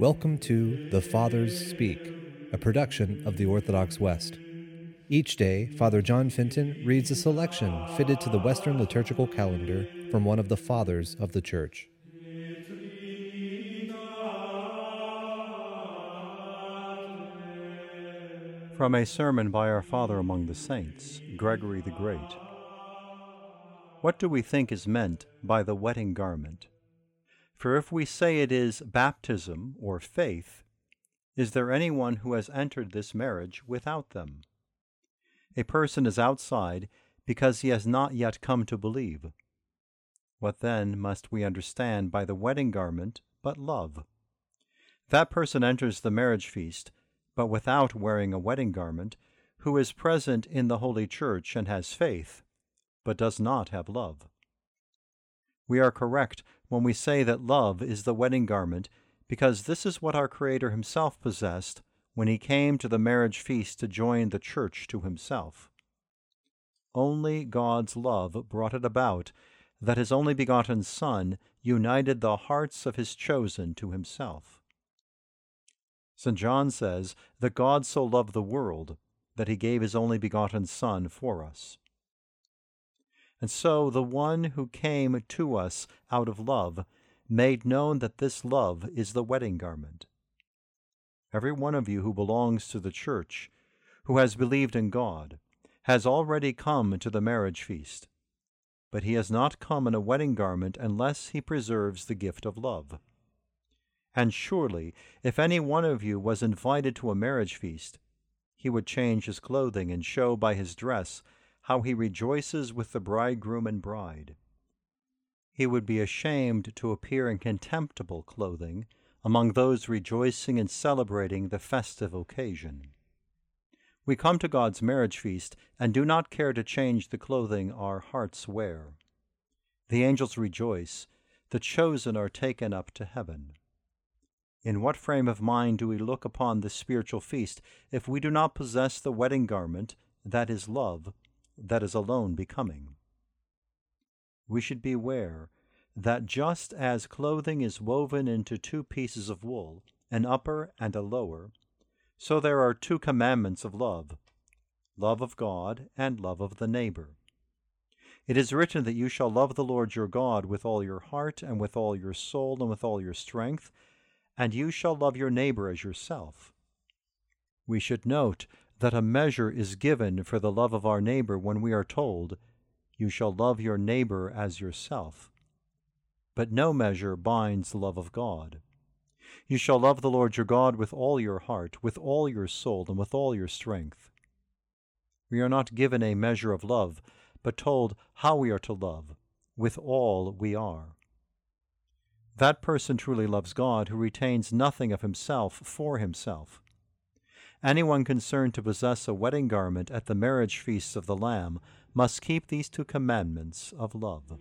Welcome to The Fathers Speak, a production of the Orthodox West. Each day, Father John Fenton reads a selection fitted to the Western liturgical calendar from one of the Fathers of the Church. From a sermon by our Father among the Saints, Gregory the Great. What do we think is meant by the wedding garment? For if we say it is baptism or faith, is there anyone who has entered this marriage without them? A person is outside because he has not yet come to believe. What then must we understand by the wedding garment but love? That person enters the marriage feast, but without wearing a wedding garment, who is present in the Holy Church and has faith, but does not have love. We are correct when we say that love is the wedding garment, because this is what our Creator Himself possessed when He came to the marriage feast to join the church to Himself. Only God's love brought it about that His only begotten Son united the hearts of His chosen to Himself. St. John says that God so loved the world that He gave His only begotten Son for us. And so the one who came to us out of love made known that this love is the wedding garment. Every one of you who belongs to the church, who has believed in God, has already come to the marriage feast. But he has not come in a wedding garment unless he preserves the gift of love. And surely, if any one of you was invited to a marriage feast, he would change his clothing and show by his dress how he rejoices with the bridegroom and bride. He would be ashamed to appear in contemptible clothing among those rejoicing and celebrating the festive occasion. We come to God's marriage feast and do not care to change the clothing our hearts wear. The angels rejoice, the chosen are taken up to heaven. In what frame of mind do we look upon this spiritual feast if we do not possess the wedding garment, that is love, that is alone becoming. We should beware that just as clothing is woven into two pieces of wool, an upper and a lower, so there are two commandments of love love of God and love of the neighbor. It is written that you shall love the Lord your God with all your heart and with all your soul and with all your strength, and you shall love your neighbor as yourself. We should note that a measure is given for the love of our neighbor when we are told, You shall love your neighbor as yourself. But no measure binds the love of God. You shall love the Lord your God with all your heart, with all your soul, and with all your strength. We are not given a measure of love, but told how we are to love, with all we are. That person truly loves God who retains nothing of himself for himself Anyone concerned to possess a wedding garment at the marriage feasts of the Lamb must keep these two commandments of love.